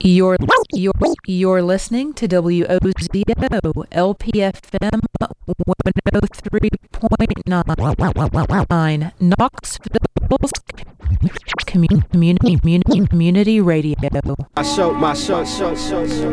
You're, you're, you're listening to WOZO LPFM 103.9 Knoxville's community, community, community radio. My show, my show, show, show, show.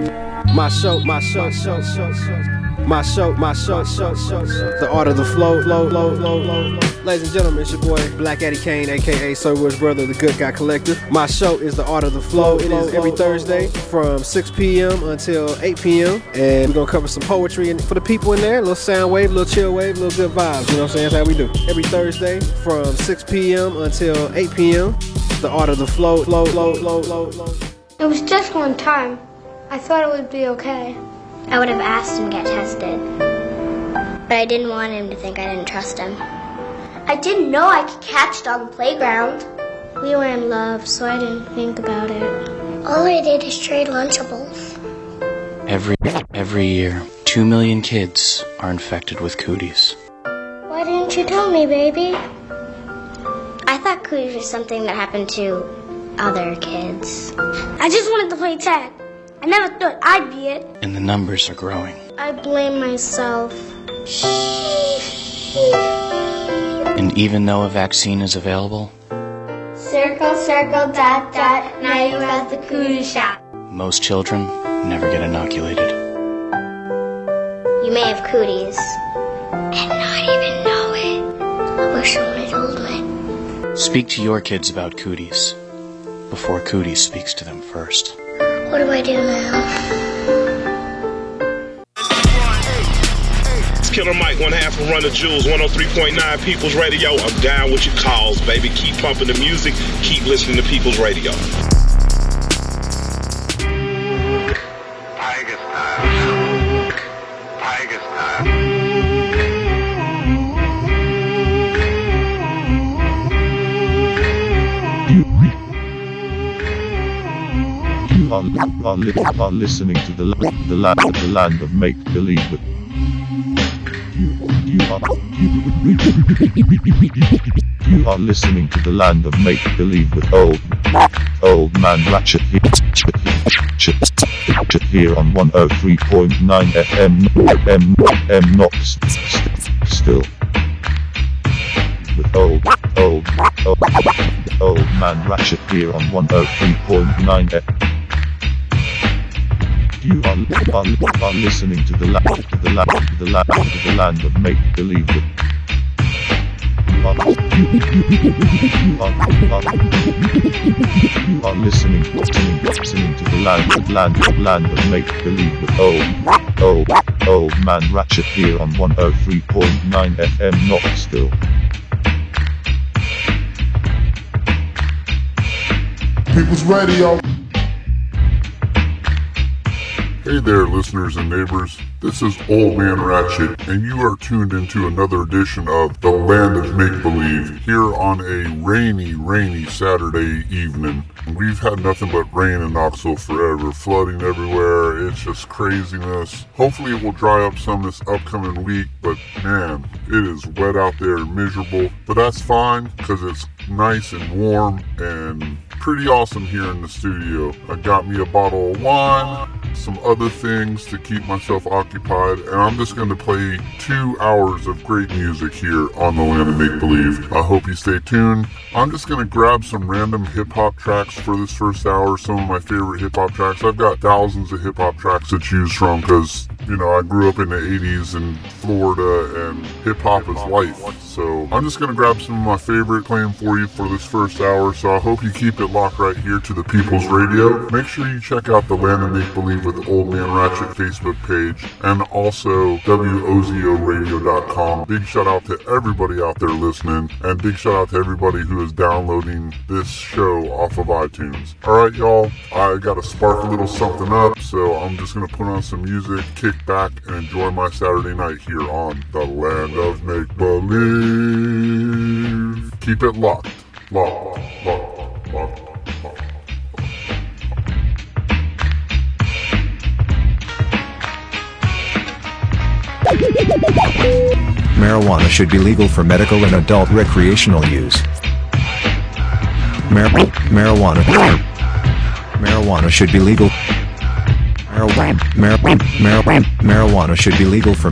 My show, my show, show, show, show. My show, my show, show, show, show. The art of the flow, flow, flow, flow, flow. Ladies and gentlemen, it's your boy Black Eddie Kane, aka Sir Woods Brother, the Good Guy Collective. My show is the art of the flow. It is every Thursday from 6 p.m. until 8 p.m. And we're gonna cover some poetry and for the people in there, a little sound wave, a little chill wave, a little good vibes. You know what I'm saying? That's how we do. Every Thursday from 6 p.m. until 8 p.m. The art of the flow, flow, flow, flow, flow, flow. It was just one time. I thought it would be okay. I would have asked him to get tested. But I didn't want him to think I didn't trust him. I didn't know I could catch it on the playground. We were in love, so I didn't think about it. All I did is trade Lunchables. Every every year, two million kids are infected with cooties. Why didn't you tell me, baby? I thought cooties was something that happened to other kids. I just wanted to play tag. I never thought I'd be it. And the numbers are growing. I blame myself. And even though a vaccine is available, Circle, circle, dot, dot. Now you're at the cootie shop. most children never get inoculated. You may have cooties and not even know it. I wish someone told me. Speak to your kids about cooties before cooties speaks to them first. What do I do now? It's Killer Mike, one half of Run the Jewels, 103.9 People's Radio. I'm down with your calls, baby. Keep pumping the music. Keep listening to People's Radio. Are, li- are listening to the, the, land, the land of make believe. You, you, are, you are listening to the land of make believe with old old man Ratchet here, on 103.9 FM M M not st- st- still with old old old old man Ratchet here on 103.9 FM. You are, are, are listening to the land, the land, the land, the land of make believe. You are, you are, you are listening, listening, listening to the land, land, land of make believe old, oh, old, oh, old oh, man Ratchet here on 103.9 FM. Still. People's Radio. Hey there, listeners and neighbors. This is Old Man Ratchet, and you are tuned into another edition of The Land of Make Believe here on a rainy, rainy Saturday evening. We've had nothing but rain in Knoxville forever, flooding everywhere. It's just craziness. Hopefully, it will dry up some this upcoming week, but man, it is wet out there and miserable. But that's fine because it's nice and warm and pretty awesome here in the studio. I got me a bottle of wine, some other things to keep myself occupied, and I'm just going to play two hours of great music here on the Land of Make Believe. I hope you stay tuned. I'm just going to grab some random hip hop tracks for this first hour, some of my favorite hip hop tracks. I've got thousands of hip hop tracks to choose from because, you know, I grew up in the 80s in Florida and hip hop is life. So I'm just going to grab some of my favorite playing for you for this first hour. So I hope you keep it locked right here to the People's Radio. Make sure you check out the Land of Make Believe with Old Man Ratchet Facebook page and also WOZORadio.com. Big shout out to everybody out there listening and big shout out to everybody who is downloading this show off of iTunes. All right, y'all, I got to spark a little something up, so I'm just going to put on some music, kick back, and enjoy my Saturday night here on the Land of Make Believe. Keep it locked, locked, locked, locked. Marijuana should be legal for medical and adult recreational use. Mar- marijuana. Marijuana should be legal. Marijuana, marijuana, marijuana should be legal for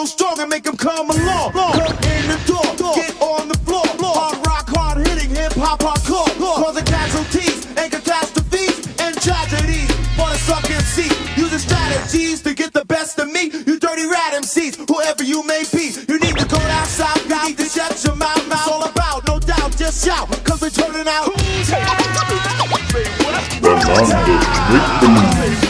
so strong and make them come along. Come in the door, get on the floor. Hard rock, hard hitting, hip hop, hardcore. Causing casualties and catastrophes and tragedies for the suck MC. Using strategies to get the best of me. You dirty rat MCs, whoever you may be. You need to go down south, you need to shut your mouth. It's all about, no doubt, just shout, cause we're turning out. Who's The London Make Believe.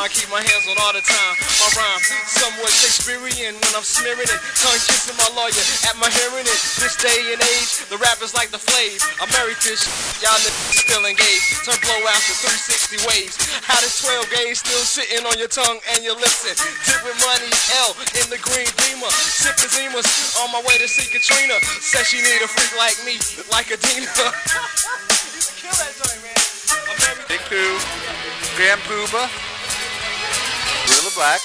keep my hands on all the time. My rhyme, somewhat Shakespearean when I'm smearing it. Tongue kissing my lawyer at my hearing it. This day and age, the rappers like the flave. I'm married to this y'all niggas still engaged. Turn blow after 360 waves. How this 12 gauge still sitting on your tongue and you listen. Dip with money, L in the green beamer. Sipping Zimas on my way to see Katrina. Said she need a freak like me, like a Dina. Kill that joint, man. Big Pooh, Grand Puba, Guerilla Black.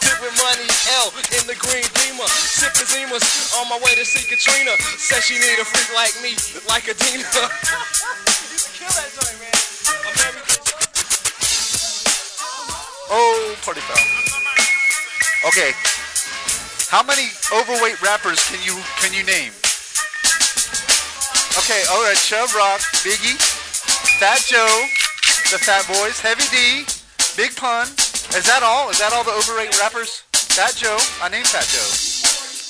Dip money, L in the green beamer. Sipping Zimas on my way to see Katrina. Said she need a freak like me, like a Dina. Kill that joint, man. Oh, party foul. Okay. How many overweight rappers can you can you name? Okay, all right. Chubb Rock, Biggie, Fat Joe, the Fat Boys, Heavy D, Big Pun. Is that all? Is that all the overrated rappers? Fat Joe. I named Fat Joe.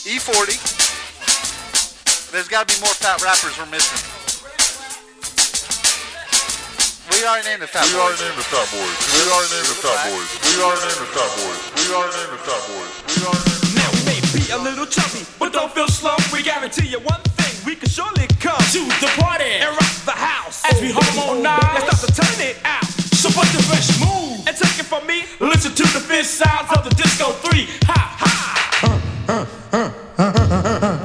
E40. There's got to be more fat rappers we're missing. We already named the Fat Boys. We already named the Fat Boys. We already named the Fat Boys. We already named the Fat Boys. We already named the Fat Boys. We already Now we may be a little chubby, but don't feel slow. We guarantee you one thing: we can surely Come to the party and rock the house as we harmonize. Let's start to turn it out. So put the fresh move and take it from me. Listen to the fifth sounds of the disco three. Ha ha. Uh, uh, uh,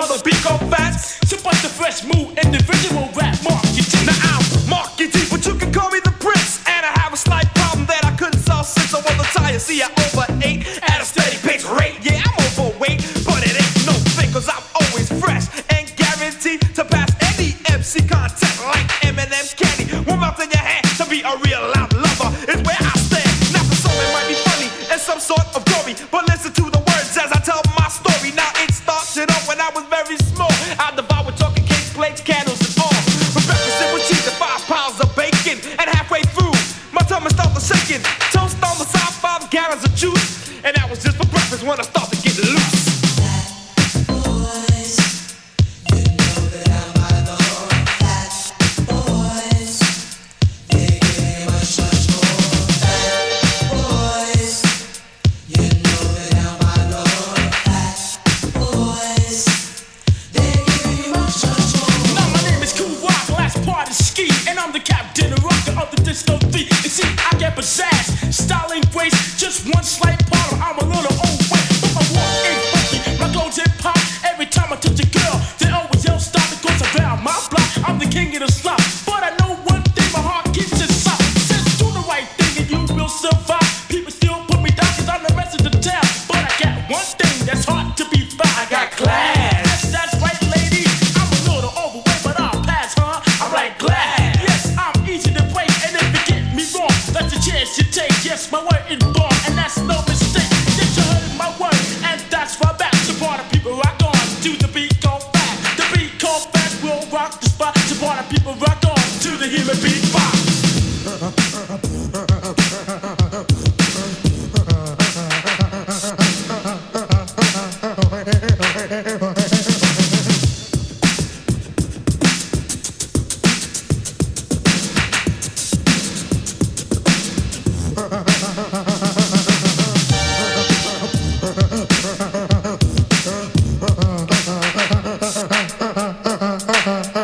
mother speak go fast. Super the fresh move, individual rap marketing. Now I'm Markie Dee, but you can call me the prince. And I have a slight problem that I couldn't solve since I was the tire. See, I overate at a steady pace rate. Yeah, I'm overweight, but it ain't no thing, cause I'm always fresh and guaranteed to pass any MC contest like M&M candy. One mouth in your hand to be a real loud lover. is where I stand. Now, for some, it might be funny and some sort of gory, but listen to the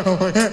oh my God.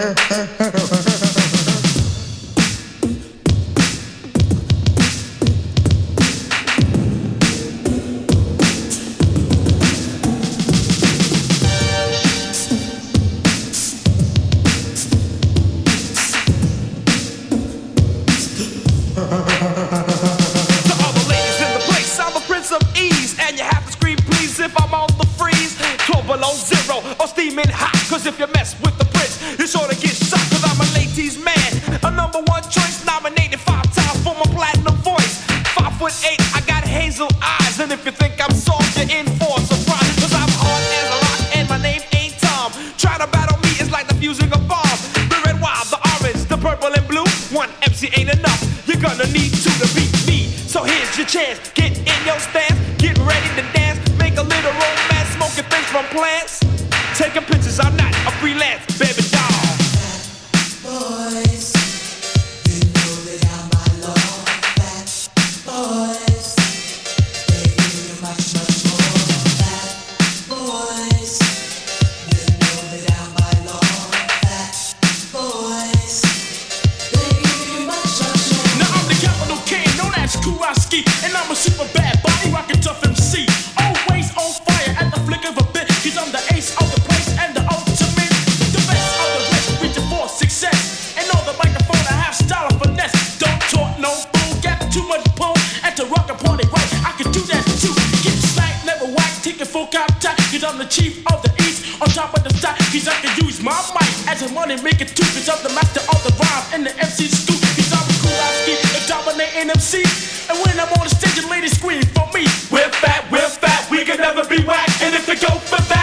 And when I'm on the stage, ladies scream for me. We're fat, we're fat, we can never be whack. And if it go for that.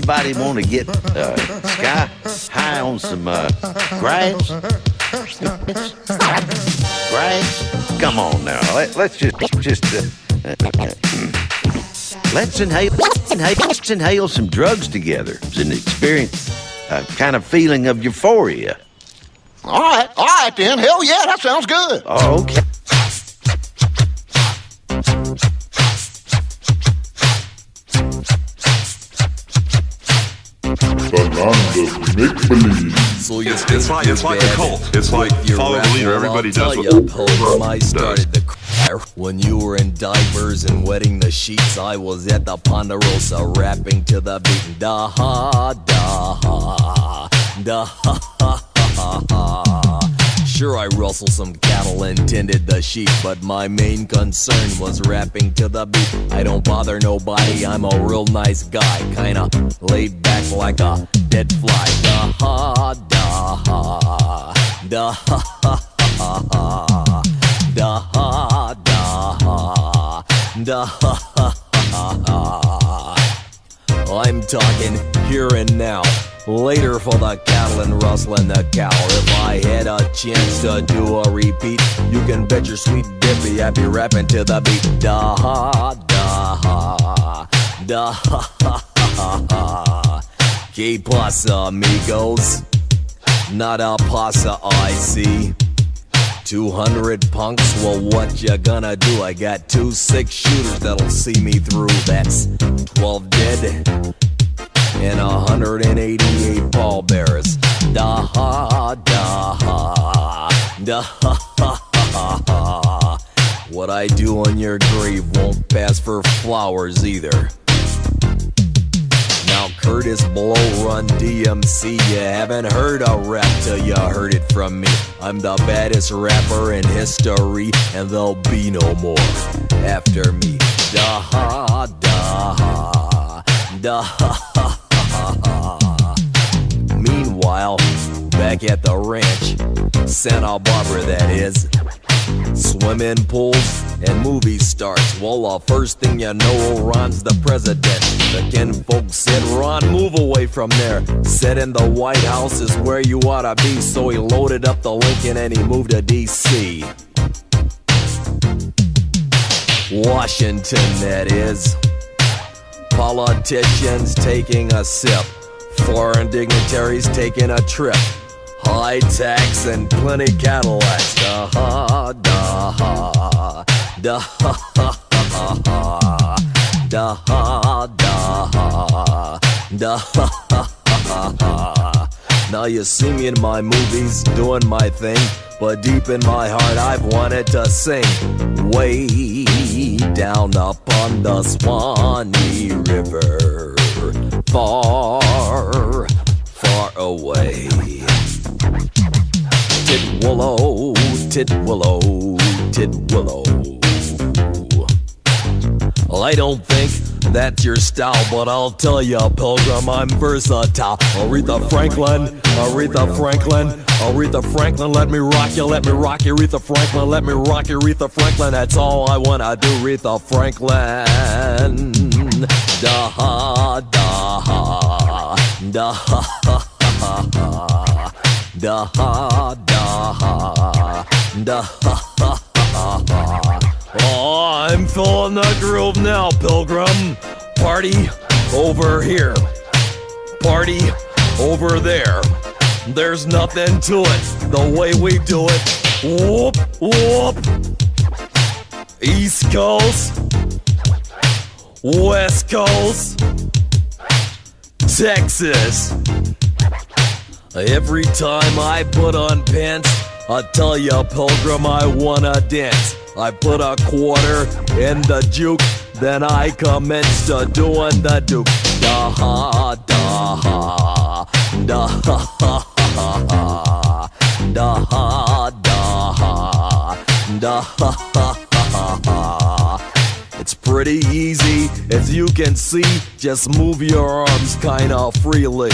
Anybody want to get uh, sky high on some uh, grass? Grass? Come on now. Let, let's just just uh, uh, let's inhale, inhale let's inhale some drugs together and experience a kind of feeling of euphoria. All right, all right then. Hell yeah, that sounds good. Okay. Like it's like a cult. It's like follow the leader. Everybody does what ya, I started the when you were in diapers and wetting the sheets. I was at the Ponderosa rapping to the beat. Da ha da ha da ha ha ha ha. Sure, I rustled some cattle and tended the sheep, but my main concern was rapping to the beat. I don't bother nobody, I'm a real nice guy, kinda laid back like a dead fly. Da ha da ha da ha ha ha da ha da ha da ha ha ha. I'm talking here and now. Later for the cattle and rustling the cow. If I had a chance to do a repeat, you can bet your sweet dippy I'd be rapping to the beat. Da ha da ha da ha ha ha ha. Que amigos? Not a pasa, I see. 200 punks, well, what you gonna do? I got two six shooters that'll see me through. That's 12 dead and 188 pallbearers. Da ha da ha da ha ha ha ha. What I do on your grave won't pass for flowers either. Now Kurtis Blow Run DMC, you haven't heard a rap till you heard it from me. I'm the baddest rapper in history, and there'll be no more after me. Da ha da ha da ha. Meanwhile, back at the ranch, Santa Barbara that is. Swimming pools and movie stars. Well, the first thing you know, Ron's the president. The kin folks said, Ron, move away from there. Said in the White House is where you oughta be. So he loaded up the Lincoln and he moved to D.C. Washington, that is. Politicians taking a sip. Foreign dignitaries taking a trip. High tax and plenty Cadillacs. Da ha da ha da ha ha ha ha da ha da ha da ha ha ha ha. Now you see me in my movies doing my thing, but deep in my heart I've wanted to sing. Way down upon the Swanee River, far, far away. Tit willow, tit willow, tit willow. Well, I don't think that's your style, but I'll tell you, Pilgrim, I'm versatile. Aretha Franklin, Aretha Franklin, Aretha Franklin, let me rock you, let me rock you, Aretha Franklin, let me rock you, Aretha Franklin. That's all I wanna do, Aretha Franklin. Da ha, da ha, da ha ha ha ha. Da ha, da ha, da ha ha ha ha. Oh, I'm feeling the groove now, Pilgrim. Party over here. Party over there. There's nothing to it. The way we do it. Whoop, whoop. East Coast. West Coast. Texas. Every time I put on pants, I tell ya, Pilgrim, I wanna dance. I put a quarter in the juke, then I commence to doing the duke. Da ha, da ha, da ha ha ha da ha, da ha, da ha ha pretty easy. As you can see, just move your arms kinda freely.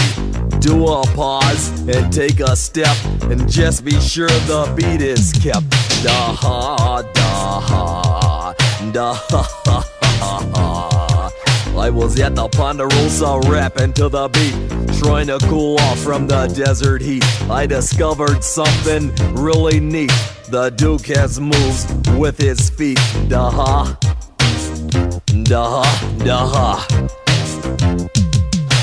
Do a pause and take a step, and just be sure the beat is kept. Da ha, da ha, da ha ha ha ha. I was at the Ponderosa rapping to the beat, trying to cool off from the desert heat. I discovered something really neat. The Duke has moves with his feet. Da ha, Duh, duh.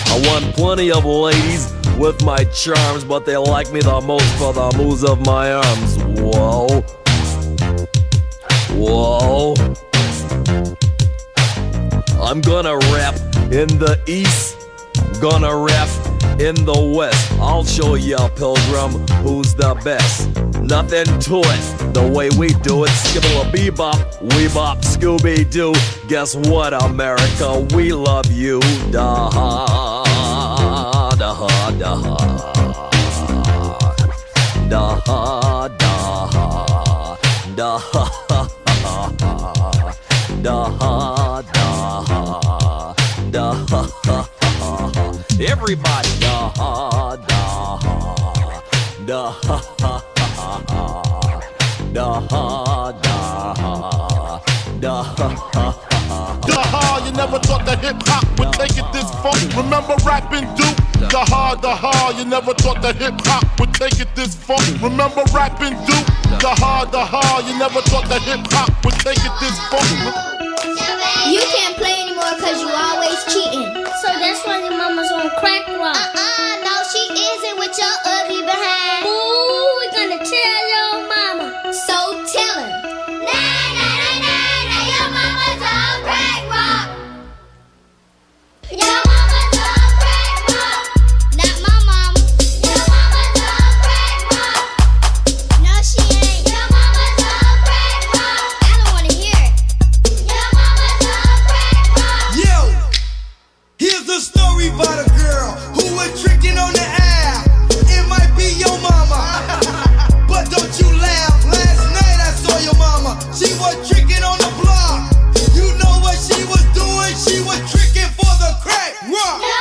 I want plenty of ladies with my charms, but they like me the most for the moves of my arms. Whoa. Whoa. I'm gonna rap in the east. Gonna rap in the West. I'll show ya, pilgrim, who's the best. Nothing to it, the way we do it. Skibble a bebop, weebop, Scooby Doo. Guess what, America? We love you. Da ha, da ha, da ha. Da ha, da ha, da ha, da ha, da ha, da ha. Everybody, da ha da ha, da ha ha ha, da ha da ha, da ha ha. You never thought that hip hop would take it this far. Remember rapping Duke? da ha you never thought that hip hop would take it this far. Remember rapping Duke? da ha you never thought that hip hop would take it this far. You can't play anymore because you always cheating. So that's why your mama's on crack rock. Uh-uh, no, she isn't with your ugly behind. Ooh. 哇。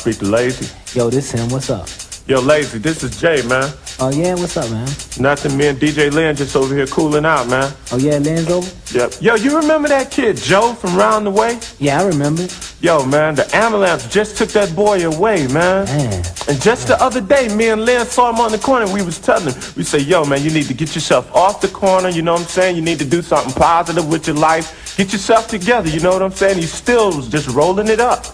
speak to Lazy. Yo, this him. What's up? Yo, Lazy, this is Jay, man. Oh, yeah, what's up, man? Nothing, me and DJ Lynn just over here cooling out, man. Oh, yeah, Lynn's over? Yep. Yo, you remember that kid, Joe, from round the way? Yeah, I remember. Yo, man, the ambulance just took that boy away, man. man. And just man. the other day, me and Lynn saw him on the corner. We was telling him, we say, yo, man, you need to get yourself off the corner, you know what I'm saying? You need to do something positive with your life. Get yourself together, you know what I'm saying? He still was just rolling it up.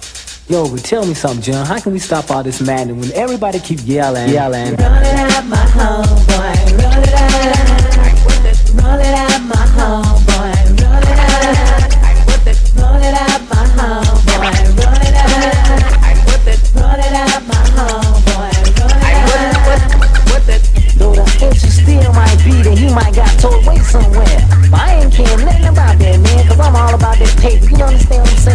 Yo, but tell me something, John. How can we stop all this madness when everybody keep yelling, yelling? Roll it out, my homeboy. Roll it out. Roll it out, my homeboy. Roll it out. Roll it out, my homeboy. Roll it out. Roll it out, my homeboy. Roll it out. Though the you still might be, then he might got towed away somewhere. But I ain't caring nothing about that, man, cause I'm all about this paper. You understand what I'm saying?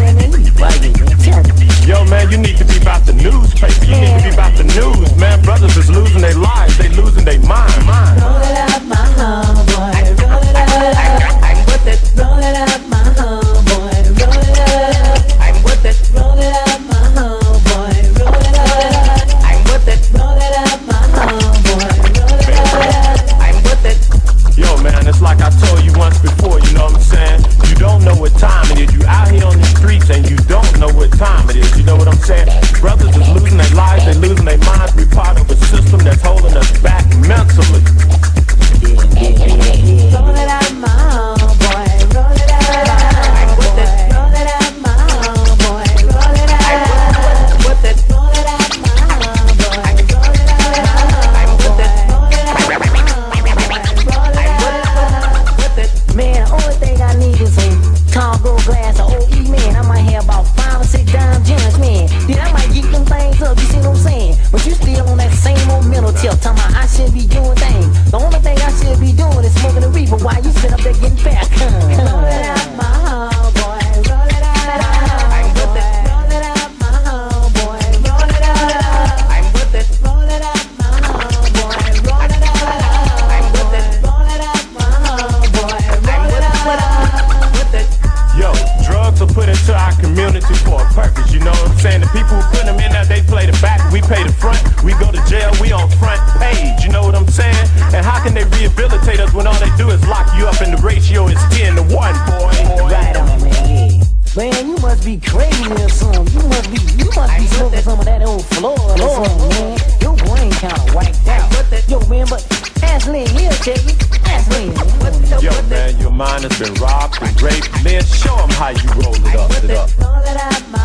Yo, man, your mind has been robbed and raped. Man, show them how you roll. It up.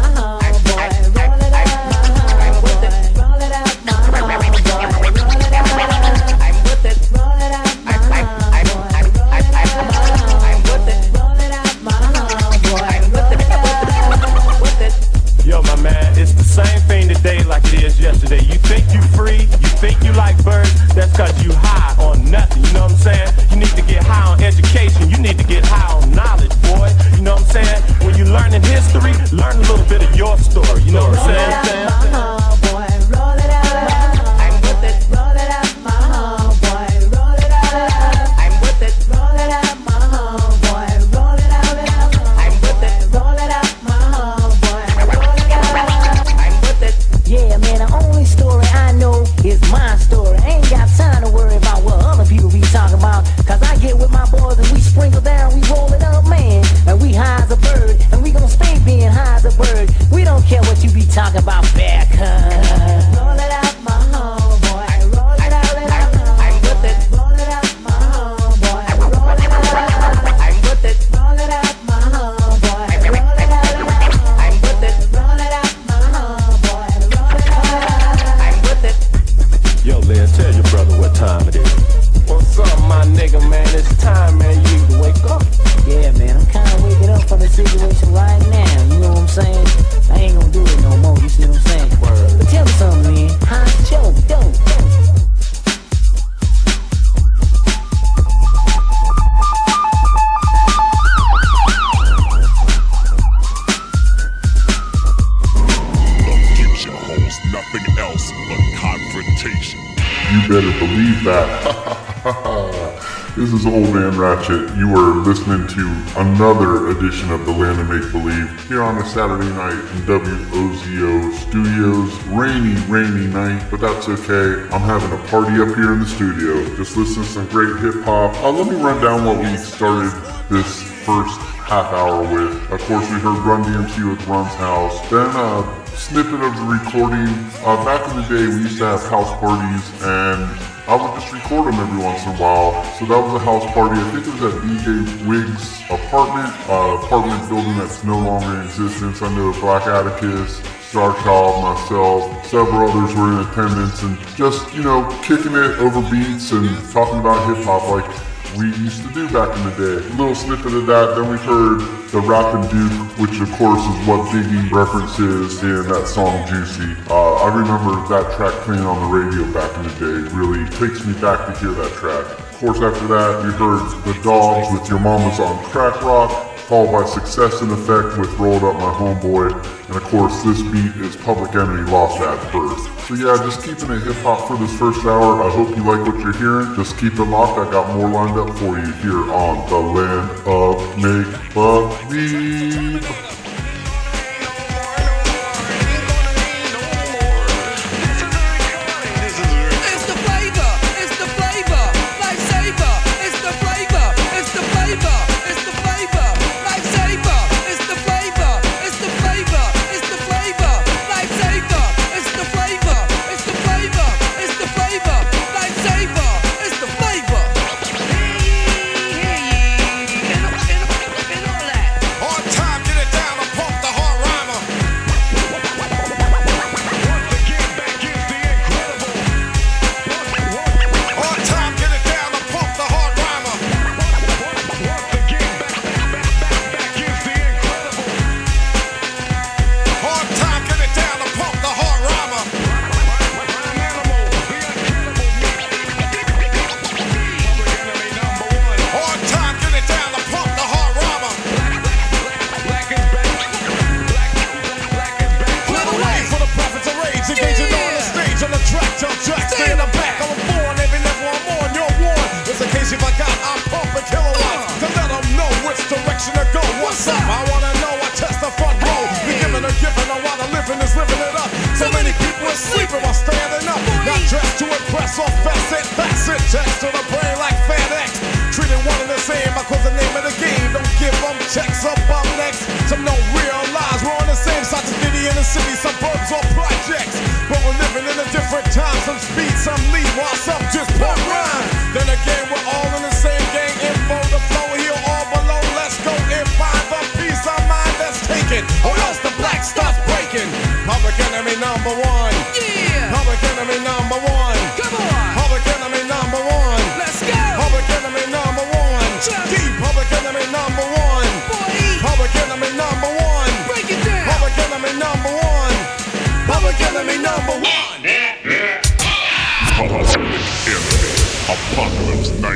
this is Old Man Ratchet. You are listening to another edition of The Land of Make Believe here on a Saturday night in WOZO Studios. Rainy, rainy night, but that's okay. I'm having a party up here in the studio. Just listen to some great hip hop. Uh, let me run down what we started this first half hour with. Of course, we heard Run DMC with Run's House. Then, uh, snippet of the recording. Uh, back in the day, we used to have house parties, and I would just record them every once in a while. So that was a house party. I think it was at DJ Wigs' apartment, uh, apartment building that's no longer in existence. I know Black Atticus, Star Child, myself, several others were in attendance and just, you know, kicking it over beats and talking about hip hop like we used to do back in the day. A little snippet of that. Then we heard the Rappin' Duke, which of course is what Biggie references in that song Juicy. Uh, I remember that track playing on the radio back in the day. Really takes me back to hear that track. Of course, after that, we heard the Dogs with Yo Mama's on Crack Rock followed by Success N Effect with Roll It Up My Homeboy, and of course this beat is Public Enemy Lost at Birth. So yeah, just keeping it hip hop for this first hour. I hope you like what you're hearing. Just keep it locked. I got more lined up for you here on the Land of Make Believe.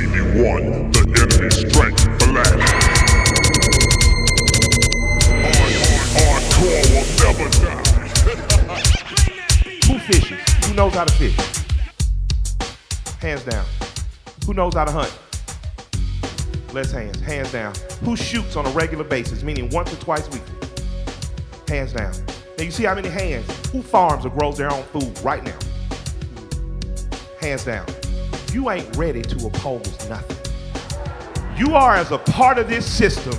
91. The enemy strength. Hardcore will never die. Who fishes? Who knows how to fish? Hands down. Who knows how to hunt? Less hands. Hands down. Who shoots on a regular basis, meaning once or twice weekly? Hands down. Now you see how many hands? Who farms or grows their own food right now? Hands down. You ain't ready to oppose nothing. You are as a part of this system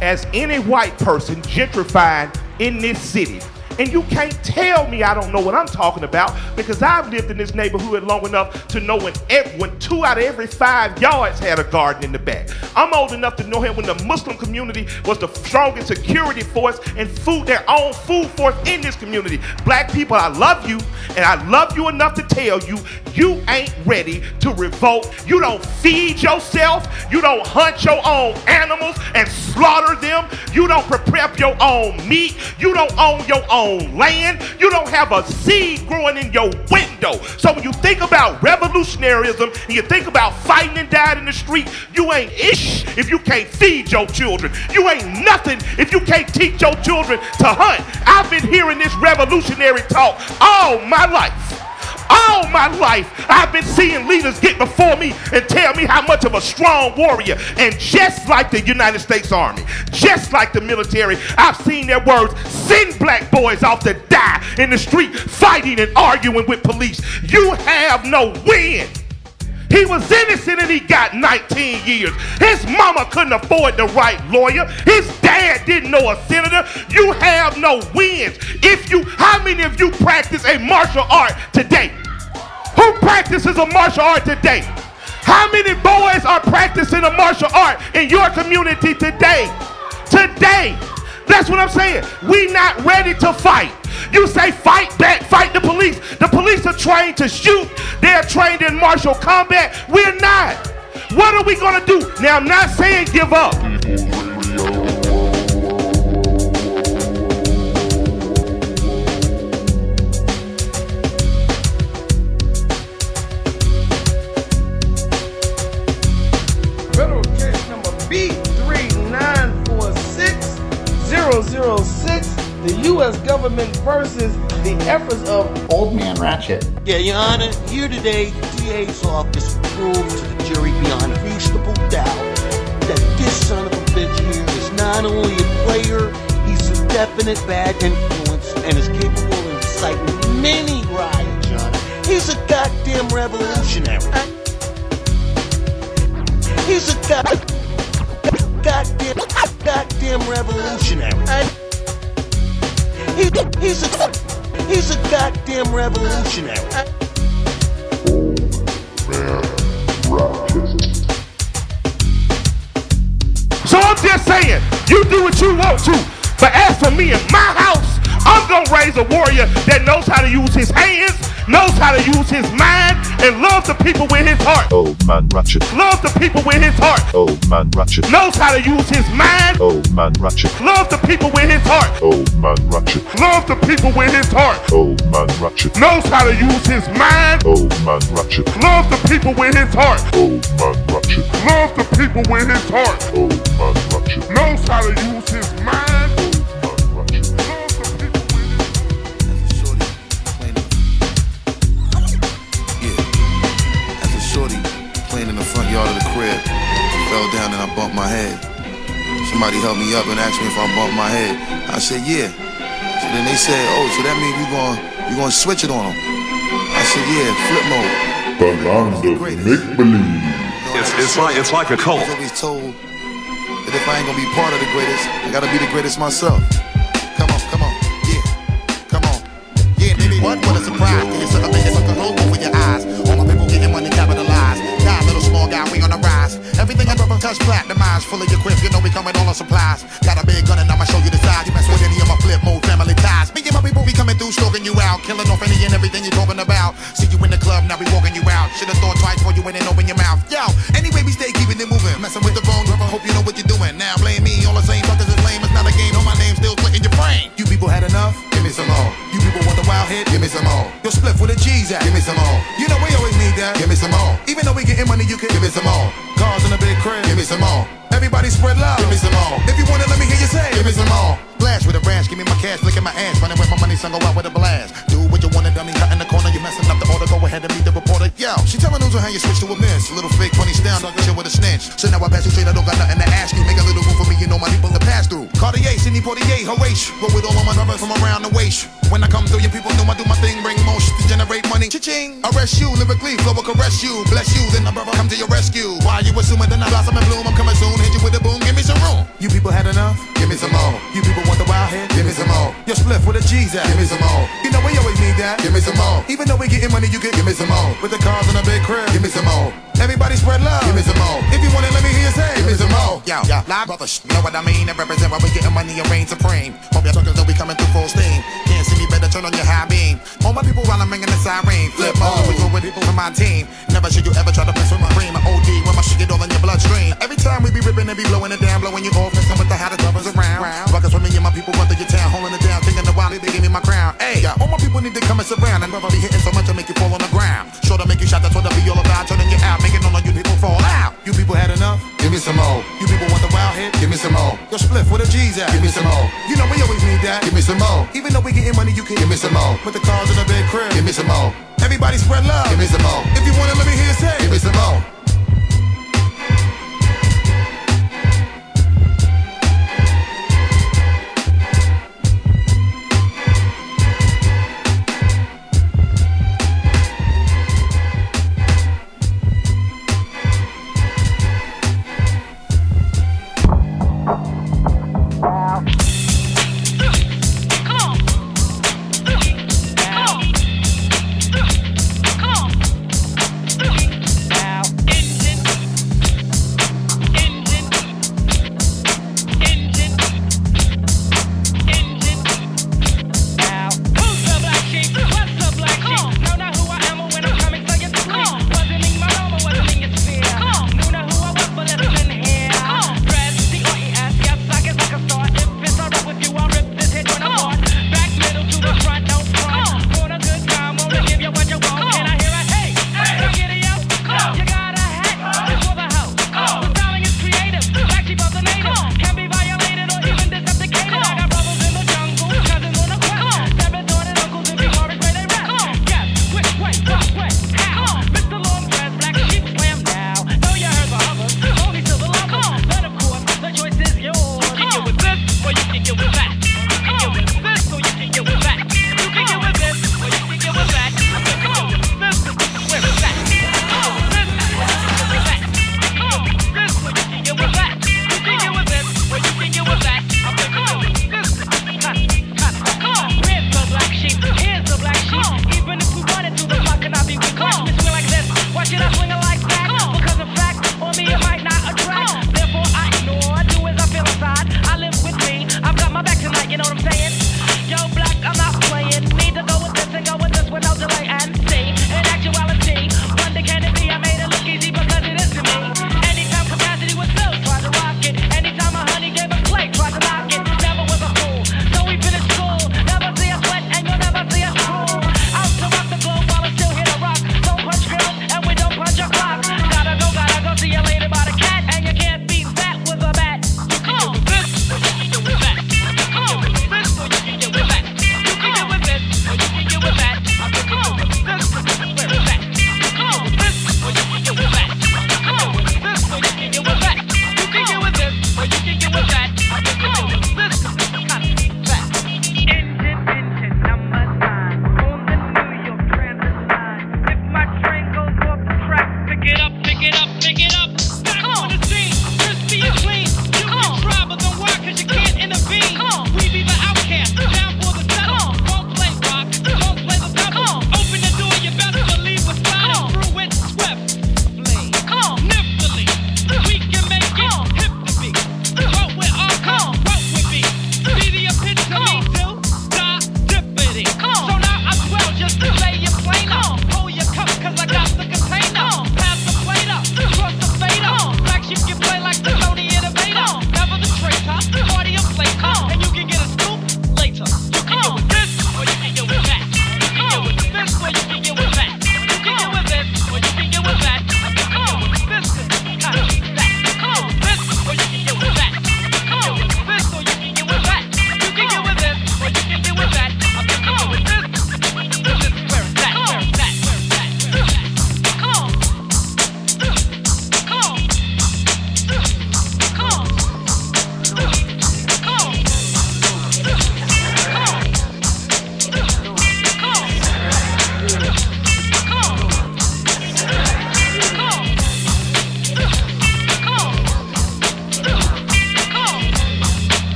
as any white person gentrified in this city. And you can't tell me I don't know what I'm talking about because I've lived in this neighborhood long enough to know when, ev- when two out of every five yards had a garden in the back. I'm old enough to know him when the Muslim community was the strongest security force and food, their own food force in this community. Black people, I love you, and I love you enough to tell you, you ain't ready to revolt. You don't feed yourself. You don't hunt your own animals and slaughter them. You don't prepare your own meat. You don't own your own land. You don't have a seed growing in your window. So when you think about revolutionaryism and you think about fighting and dying in the street, you ain't ish if you can't feed your children. You ain't nothing if you can't teach your children to hunt. I've been hearing this revolutionary talk all my life. All my life, I've been seeing leaders get before me and tell me how much of a strong warrior. And just like the United States Army, just like the military, I've seen their words send black boys off to die in the street fighting and arguing with police. You have no win. He was innocent and he got 19 years. His mama couldn't afford the right lawyer. His dad didn't know a senator. You have no wins. If you, how many of you practice a martial art today? Who practices a martial art today? How many boys are practicing a martial art in your community today? Today. That's what I'm saying. We not ready to fight. You say fight back, fight the police. The police are trained to shoot. They're trained in martial combat. We're not. What are we gonna do? Now I'm not saying give up. Federal case number B3946006, the U.S. government versus the efforts of Old Man Ratchet. Yeah, Your Honor, here today, DA's office proves to the jury beyond reasonable doubt that this son of a bitch here is not only a player, he's a definite bad influence and is capable of inciting many riots, Your Honor. He's a goddamn revolutionary. He's a god, goddamn, goddamn revolutionary. He, he's a, he's a goddamn revolutionary. So I'm just saying, you do what you want to. But as for me and my house, I'm gonna raise a warrior that knows how to use his hands, knows how to use his mind, and love the people with his heart. Old man Ratchet. Love the people with his heart. Old man Ratchet. Knows how to use his mind. Old man Ratchet. Love the people with his heart. Old man Ratchet. Love the people with his heart. Old man Ratchet. Knows how to use his mind. Old man Ratchet. Love the people with his heart. Old man Ratchet. Love the people with his heart. Old man Ratchet. Knows how to use his mind. Crib, fell down and I bumped my head. Somebody helped me up and asked me if I bumped my head. I said, yeah. So then they said, oh, so that means you going you gonna switch it on them. I said, yeah, flip mode. The land of make believe. It's, it's like it's like a cult. I was always told that if I ain't gonna be part of the greatest, I gotta be the greatest myself. Come on, come on, yeah, come on. Yeah, baby, what? What a surprise. Everything I ever touch platinumized, full of your you know we coming all on supplies. Got a big gun and I'ma show you the size. You mess with any of my flip mode family ties. Me and my people be coming through, stroking you out, killing off any and everything you're talking about. See you in the club, now we walking you out. Should've thought twice before you went and open your mouth. Yo, anyway, we stay keeping it moving. Messing with the phone, brother, hope you know what you're doing. Now blame me, all the same fuckers is lame. It's not a game, know my name still splitting your brain. You people had enough? Hit? Give me some more. Your split with the G's at? Give me some more. You know we always need that. Give me some more. Even though we getting money, you can give me some more. Cars in a big crib? Give me some more. Everybody spread love. Give me some more. If you want it, let me hear you say. Give me some more. Blast with a rash, give me my cash, look at my ass, running with my money, son, go out with a blast. Do what you wanna, dummy, cut in the corner, you messing up the order, go ahead and meet the reporter. Yo, she telling news on how you switch to a miss. Little fake funny style, talking shit with a snitch. So now I pass you straight, I don't got nothing to ask you. Make a little room for me, you know my people to pass through. Cartier, Sidney Poitier, Horatio. Roll with all of my brothers from around the waist. When I come through, your people know I do my thing, bring motion to generate money. Cha-ching. Arrest you, lyrically, flow will caress you. Bless you, then my brother come to your rescue. Why you assuming that I blossom and bloom? I'm coming soon, hit you with a boom, give me some G's at? Give me some more. You know we always need that? Give me some more. Even though we getting money, you can give me some more. With the cars in a big crib? Give me some more. Everybody spread love. Give me some more. If you want it, let me hear you say. Give me some more. Yo, yo, live brothers, know what I mean? And represent why we getting money and reign supreme. Hope y'all suckers know we coming through full steam. Can't see me, better turn on your high beam. All my people while I'm ringing the siren. Flip mode, we go with people from my team. Never should you ever try to mess with my cream. My OD when my shit get all in your bloodstream. Every time we be ripping and be blowing it down, blowing you off, need to come and surround. And brother be hitting so much to make you fall on the ground. Sure to make you shot, that's what I be all about. Turning you out, making all of you people fall out. You people had enough? Give me some more. You people want the wild hit? Give me some more. Your spliff with a G's at? Give me some more. You know we always need that. Give me some more. Even though we getting money, you can give me some more. Put the cars in a big crib. Give me some more. Everybody spread love. Give me some more. If you want it, let me hear say. Give me some more.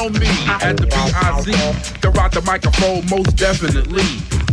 Know me at the BIZ. To rock the microphone most definitely.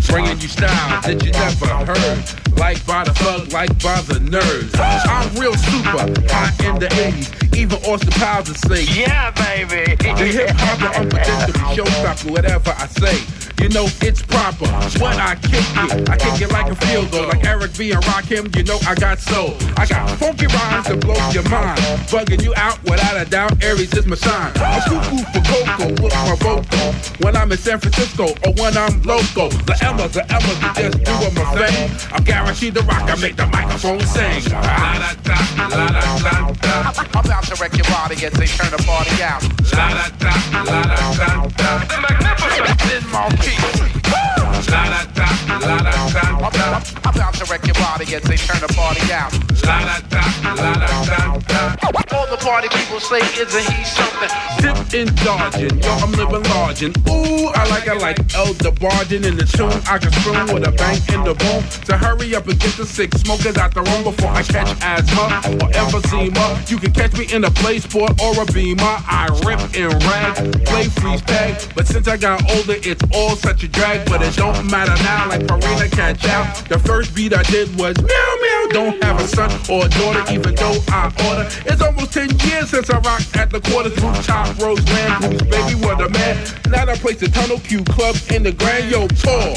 Bringing you style that you never heard. Like by the thug, like by the nerds. I'm real super, hot in the 80s. Even Austin Powers say, Yeah, baby. The hip hop, the unpredictable showstopper, whatever I say. You know it's proper. When I kick it, I kick it like a field goal. Like Eric B and Rakim, you know I got soul. I got funky rhymes that blow your mind. Bugging you out without a doubt, Aries is my sign. I'm cuckoo for cocoa with my vocal. When I'm in San Francisco or when I'm local. The Emma, the Emma, to just do what I'm. I'm guaranteed to rock, I make the microphone sing. La da da, la da da da. I'm about to wreck your body as they turn the party out. La da da, la da da da. The magnificent in Markie. La da da, la da da. I'm to wreck your body as they turn the party out. La da da, la da da da. All the party people say, isn't he something? Dip in dodging, yo, I'm living large and ooh, I like it like Elder Bargin in the tune. I can spoon with a bang in the boom. To hurry up and get the six smokers out the room before I catch asthma or emphysema. You can catch me in a play sport or a beamer. I rip in rag, play freeze tag. But since I got older, it's all such a drag. But it don't matter now, like Farina catch out. The first beat I did was meow meow. Don't have a son or a daughter, even though I order. It's almost 10 years since I rocked at the quarters rooftop rose land blues, baby, what a man. Now I place the Tunnel Q Club in the Grand Yo Paul.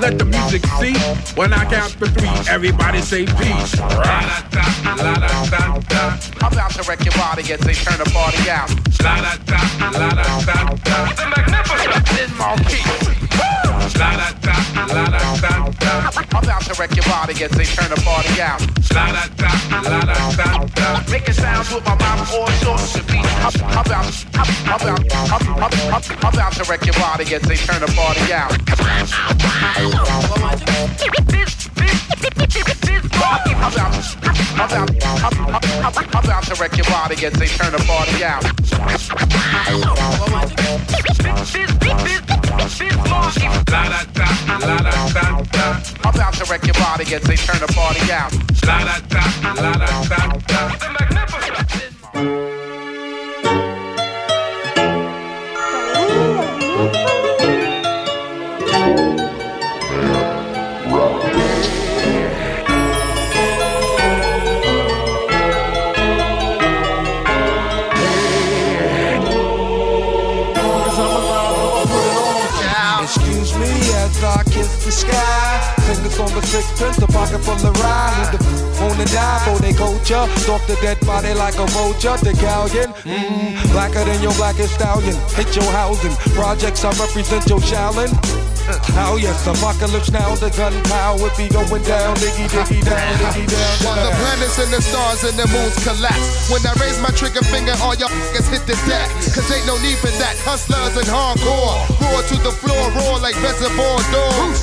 Let the music see. When I count to three, everybody say peace. I'm about to wreck your body as they turn the party out. La da da, la da da da. The magnificent in Markie. La da da, la da da da. About to wreck your body as they turn the party out. La da da, la da da da. Making sounds with my mouth all sorts of beats. About, about, about to wreck your body as they turn the party out. I'm to wreck your body as they turn the party out. I'm to wreck your body as they turn the party out. La da da, la da da da. Excuse the sky. Sing the song of sixpence, the pocket from the ride. Need the on the dive, oh they. Stalk the dead body like a vulture. The galleon, mmm, blacker than your blackest stallion. Hit your housing. Projects, I represent your shallon. Uh, oh yes, apocalypse now, the gunpowder be going down, diggy diggy down, diggy down. While the planets and the stars and the moons collapse. When I raise my trigger finger, all y'all niggas hit the deck. Cause ain't no need for that. Hustlers and hardcore. Roar to the floor, roar like reservoir dogs.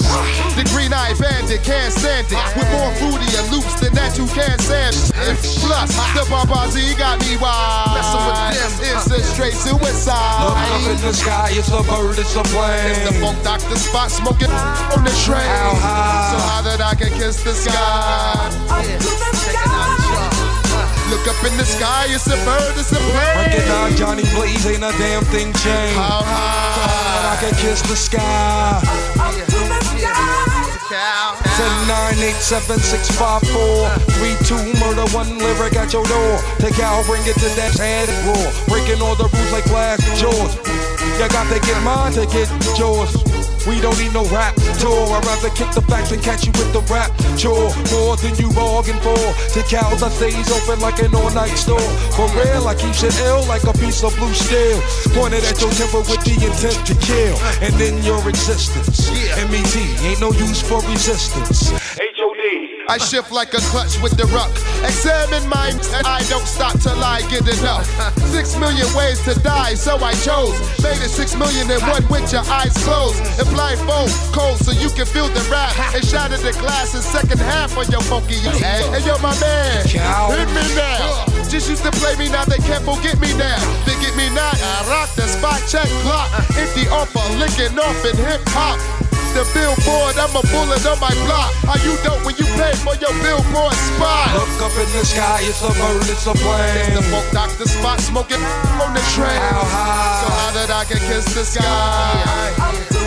The green eyed bandit can't stand it. With more fruitier loops than that, you can't stand it. Plus, the Barbazi got me wild. Messing with them, uh, uh, it's a straight suicide. Look up in the sky, it's a bird, it's a plane. It's the funk doctor spot smoking on the train. How high? So high that I can kiss the sky. Look up in the sky, it's a bird, it's a plane. Breaking out Johnny Blaze, ain't a damn thing changed. How high? So high that I can kiss the sky. 10, 9, 8, 7, 6, 5, 4, 3, 2, murder, one lyric at your door. Take out, bring it to that head and roar. Breaking all the rules like glass jaws. You got to get mine to get yours. We don't need no rap tour. I'd rather kick the facts and catch you with the rap chore. More than you bargained for. To cows, I stays open like an all-night store. For real, I keep shit ill like a piece of blue steel. Pointed at your temper with the intent to kill. And then your existence. MET ain't no use for resistance. I shift like a clutch with the ruck. Examine my and I don't stop till I get enough. Six million ways to die, so I chose. Made it six million and one with your eyes closed. And blindfold, cold, so you can feel the rap. And shatter the glass in second half on your funky ass. Hey, yo, my man, hit me now. just used to play me, now they can't forget me now. They get me now, I rock the spot, check clock. Empty offer, licking off in hip hop. The billboard, I'm a bullet on my block. How you dope when you pay for your billboard spot? Look up in the sky, it's a bird, it's a plane. It's the funk doctor spot, smoking on the train. How high? So how did I get kiss the sky?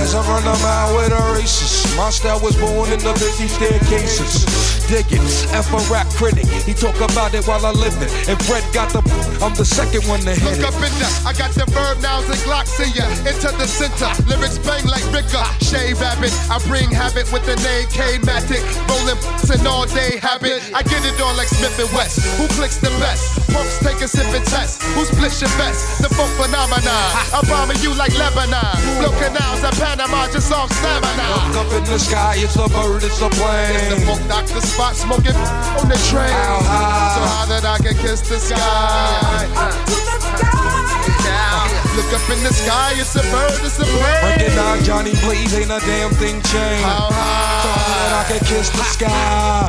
As I run a mile with a racist. My style was born in the 50 staircases. Dig it, F a rap critic. He talk about it while I live it. And Fred got the, I'm the second one to hit Look it. up in there, I got the verb nouns and glocks in ya. Into the center, lyrics bang like Ricker. Shave habit, I bring habit with an AK matic. Rolling an all day habit. I get it on like Smith and West. Who clicks the best? Punks take a sip and test. Who splits your best? The folk phenomenon. I'm bombing you like Lebanon. Blow canals at Panama just off stamina. Look up in the sky, it's a bird, it's a plane. It's the funk doctor spot smoking on the train. How high? So how that I can kiss the sky? Look up in the sky, it's a bird, it's a plane. Breaking down Johnny Blaze, ain't a damn thing changed. How high? So high that I can kiss the sky.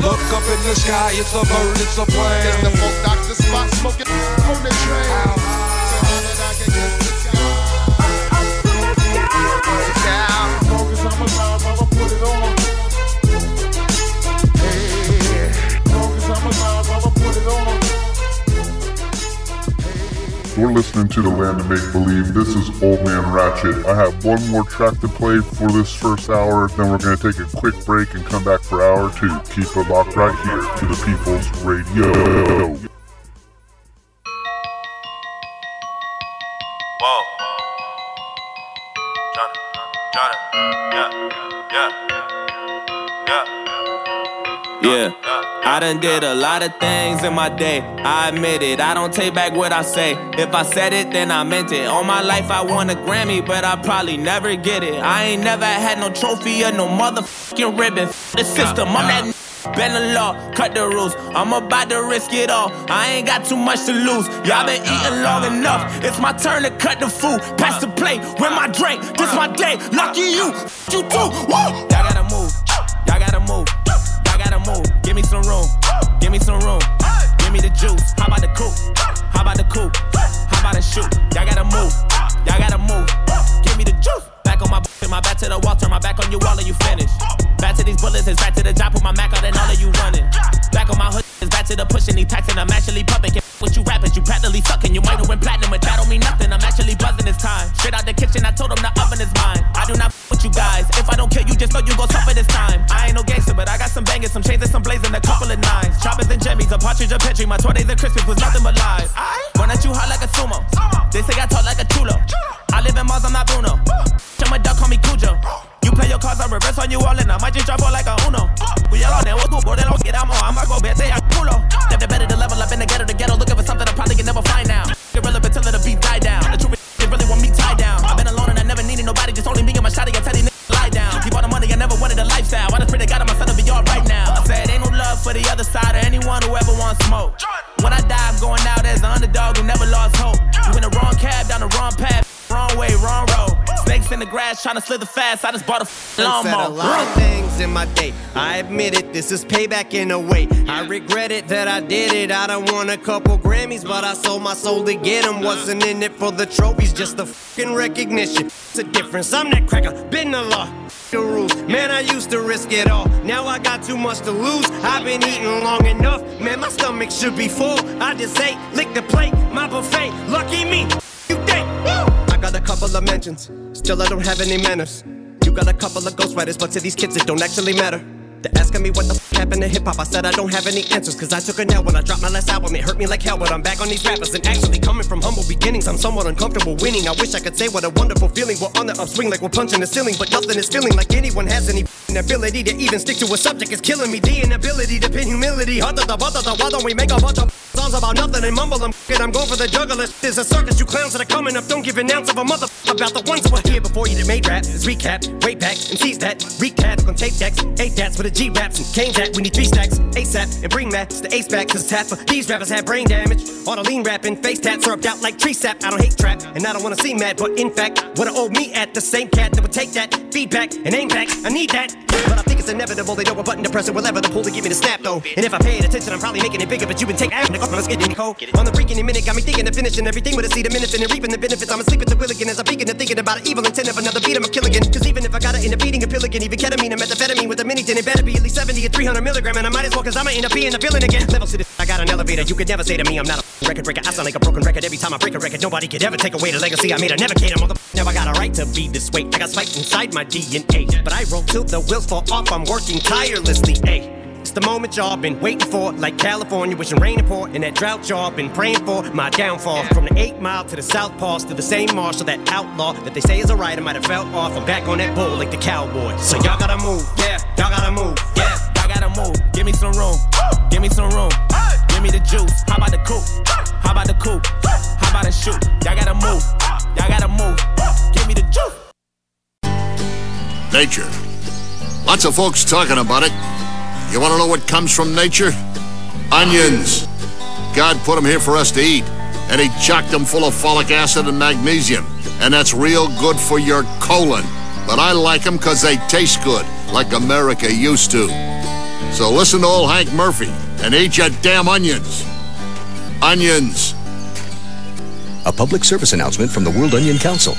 Look up in the sky, it's a bird, it's a plane. It's the funk doctor spot smoking on the train. You're listening to the Land of Make Believe. This is Old Man Ratchet. I have one more track to play for this first hour, then we're going to take a quick break and come back for hour two. Keep it locked right here to the People's Radio. Yeah, I done did a lot of things in my day. I admit it. I don't take back what I say. If I said it, then I meant it. All my life I won a Grammy, but I probably never get it. I ain't never had no trophy or no motherfucking ribbon. The system, I'm that. Bend the law, cut the rules. I'm about to risk it all. I ain't got too much to lose. Y'all been eating long enough. It's my turn to cut the food. Pass the plate, win my drink. This my day. Lucky you, you too. Woo! Y'all gotta move. Y'all gotta move. Give me some room. Give me some room. Give me the juice. How about the coupe? How about the coupe? How about the shoot? Y'all gotta move. Y'all gotta move. Give me the juice. Back on my my back to the wall, turn my back on you, all of you finish. Back to these bullets, it's back to the job, put my Mac out and all of you running. Back on my hood, it's back to the pushing, these and I'm actually pumping. What you rapping, you practically sucking. You might have went platinum, but that don't mean nothing. I'm actually buzzing this time. Straight out the kitchen, I told him the oven is mine. I do not with you guys. If I don't kill you, just know you gon' suffer this time. I ain't no gangster, but I got some bangers, some chains and some blazing, a couple of nines. Choppers and jimmies, a partridge, a petri. My 20s and Christmas was nothing but lies. I Run at you hot like a sumo. They say I talk like a chulo. I live in Mars, I'm not Bruno. Tell my dog, call me Cujo. You play your cards, I reverse on you all, and I might just drop all like a Uno. We all on there, we'll go, they don't get out more. I'm go vete a smoke. When I die, I'm going out as an underdog who never lost hope. You in the wrong cab, down the wrong path. Wrong way, wrong road. Snakes in the grass, trying to slither fast. I just bought a f- said a lawnmower. lot of things in my day. I admit it, this is payback in a way. I regret it that I did it. I done won a couple Grammys, but I sold my soul to get them. Wasn't in it for the trophies, just the fucking recognition. It's a difference. I'm that cracker, been the law. Rules, man. I used to risk it all. Now I got too much to lose. I've been eating long enough, man. My stomach should be full. I just ate, lick the plate, my buffet. Lucky me, you think? I got a couple of mentions, still I don't have any manners. You got a couple of ghostwriters, but to these kids it don't actually matter. They're asking me what the f happened to hip hop. I said I don't have any answers, cause I took a L when I dropped my last album. It hurt me like hell, but I'm back on these rappers. And actually, coming from humble beginnings, I'm somewhat uncomfortable winning. I wish I could say what a wonderful feeling. We're on the upswing like we're punching the ceiling, but nothing is feeling like anyone has any ability to even stick to a subject is killing me. The inability to pin humility. Hard to the why don't we make a bunch of songs about nothing and mumble them? It, I'm going for the juggler. There's a circus, you clowns that are coming up. Don't give an ounce of a mother about the ones who were here before you that made rap. Let's recap, way back, and seize that. Recap on tape decks, eight dats with a G raps and cane that. We need three stacks, ASAP, and bring that. It's the ace back, cause it's half these rappers have brain damage. All the lean rapping, face tats syrup out like tree sap. I don't hate trap, and I don't wanna seem mad, but in fact, what I owe me at the same cat that would take that feedback and aim back. I need that. But I think it's inevitable. They know a button to press it, whatever the pull to give me the snap though. And if I paid attention, I'm probably making it bigger, but you can take action. Let's get in the cold. On the freaking minute, got me thinking of finishing everything with a seed, a minute, and reaping the benefits. I'm asleep at the wheel again as I begin to thinking about an evil intent of another beat. I'm a kill again. Cause even if I gotta end up beating, a pill again, even ketamine, a methamphetamine with a mini, then it better be at least 70 or 300 milligram. And I might as well, cause I'ma end up being a villain again. Level to this, I got an elevator. You could never say to me, I'm not a record breaker. I sound like a broken record every time I break a record. Nobody could ever take away the legacy I made. I never cater, mother. Now I got a right to be this way. I got spiked inside my DNA. But I roll till the wheels fall off. I'm working tirelessly. Ayy. It's the moment y'all been waiting for, like California, wishing rain and pour, and that drought y'all been praying for. My downfall from the eight mile to the south pass to the same marshal, that outlaw that they say is a right. I might have fell off. I'm back on that bull like the cowboy. So y'all gotta move, yeah, y'all gotta move, yeah, y'all gotta move. Give me some room, give me some room, give me the juice. How about the coupe? How about the coupe? How about the shoot? Y'all gotta move, y'all gotta move. Give me the juice. Nature. Lots of folks talking about it. You want to know what comes from nature? Onions. God put them here for us to eat, and He chocked them full of folic acid and magnesium, and that's real good for your colon. But I like them because they taste good, like America used to. So listen to old Hank Murphy and eat your damn onions. Onions. A public service announcement from the World Onion Council.